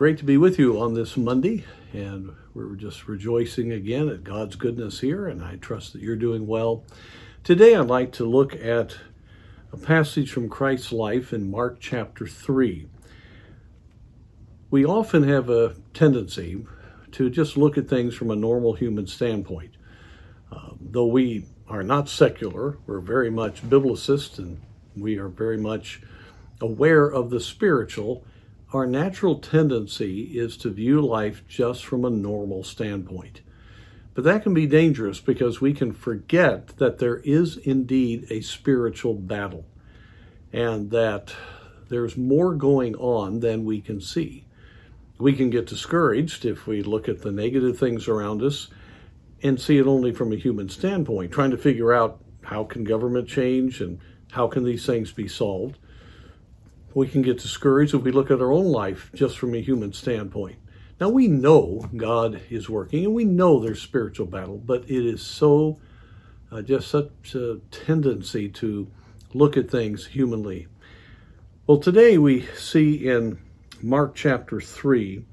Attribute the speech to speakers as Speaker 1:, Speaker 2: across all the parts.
Speaker 1: great to be with you on this Monday, and we're just rejoicing again at God's goodness here, and I trust that you're doing well. Today, I'd like to look at a passage from Christ's life in Mark chapter 3. We often have a tendency to just look at things from a normal human standpoint. Uh, though we are not secular, we're very much biblicist and we are very much aware of the spiritual our natural tendency is to view life just from a normal standpoint. But that can be dangerous because we can forget that there is indeed a spiritual battle and that there's more going on than we can see. We can get discouraged if we look at the negative things around us and see it only from a human standpoint, trying to figure out how can government change and how can these things be solved we can get discouraged if we look at our own life just from a human standpoint. Now, we know God is working and we know there's spiritual battle, but it is so uh, just such a tendency to look at things humanly. Well, today we see in Mark chapter 3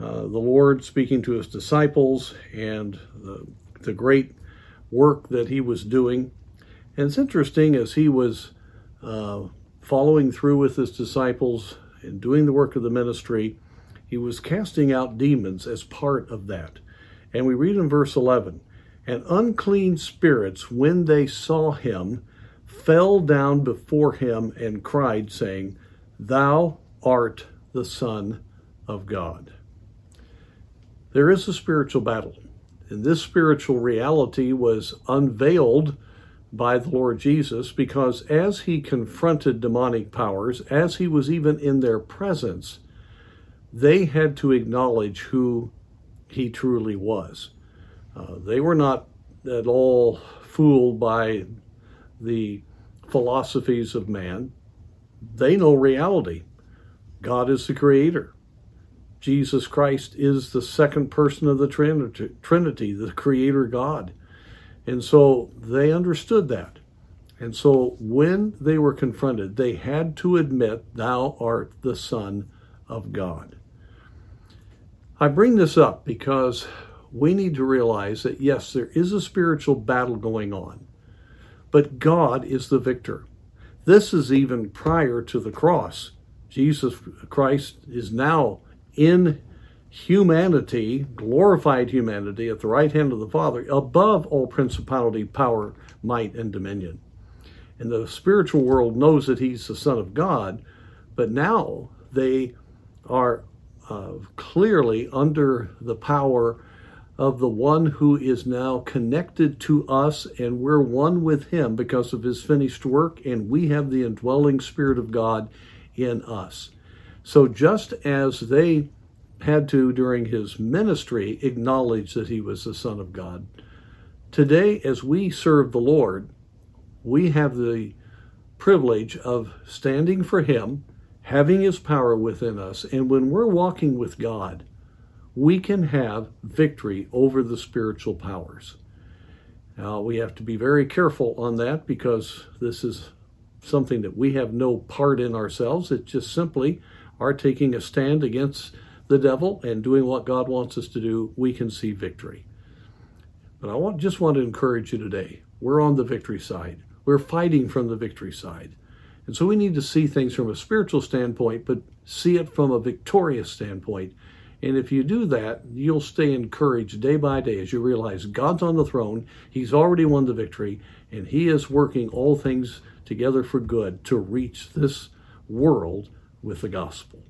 Speaker 1: uh, the Lord speaking to his disciples and the, the great work that he was doing. And it's interesting as he was uh, following through with his disciples and doing the work of the ministry, he was casting out demons as part of that. And we read in verse 11 And unclean spirits, when they saw him, fell down before him and cried, saying, Thou art the Son of God. There is a spiritual battle, and this spiritual reality was unveiled by the Lord Jesus because as he confronted demonic powers, as he was even in their presence, they had to acknowledge who he truly was. Uh, they were not at all fooled by the philosophies of man. They know reality. God is the creator. Jesus Christ is the second person of the Trinity, the creator God. And so they understood that. And so when they were confronted, they had to admit, Thou art the Son of God. I bring this up because we need to realize that yes, there is a spiritual battle going on, but God is the victor. This is even prior to the cross. Jesus Christ is now in humanity, glorified humanity at the right hand of the Father, above all principality, power, might, and dominion. And the spiritual world knows that he's the Son of God, but now they are uh, clearly under the power of the one who is now connected to us, and we're one with him because of his finished work, and we have the indwelling Spirit of God in us. So just as they had to, during his ministry, acknowledge that he was the Son of God. Today, as we serve the Lord, we have the privilege of standing for him, having his power within us, and when we're walking with God, we can have victory over the spiritual powers. Now, we have to be very careful on that because this is something that we have no part in ourselves. It's just simply our taking a stand against the devil and doing what God wants us to do, we can see victory. But I want, just want to encourage you today. We're on the victory side. We're fighting from the victory side. And so we need to see things from a spiritual standpoint, but see it from a victorious standpoint. And if you do that, you'll stay encouraged day by day as you realize God's on the throne. He's already won the victory, and He is working all things together for good to reach this world with the gospel.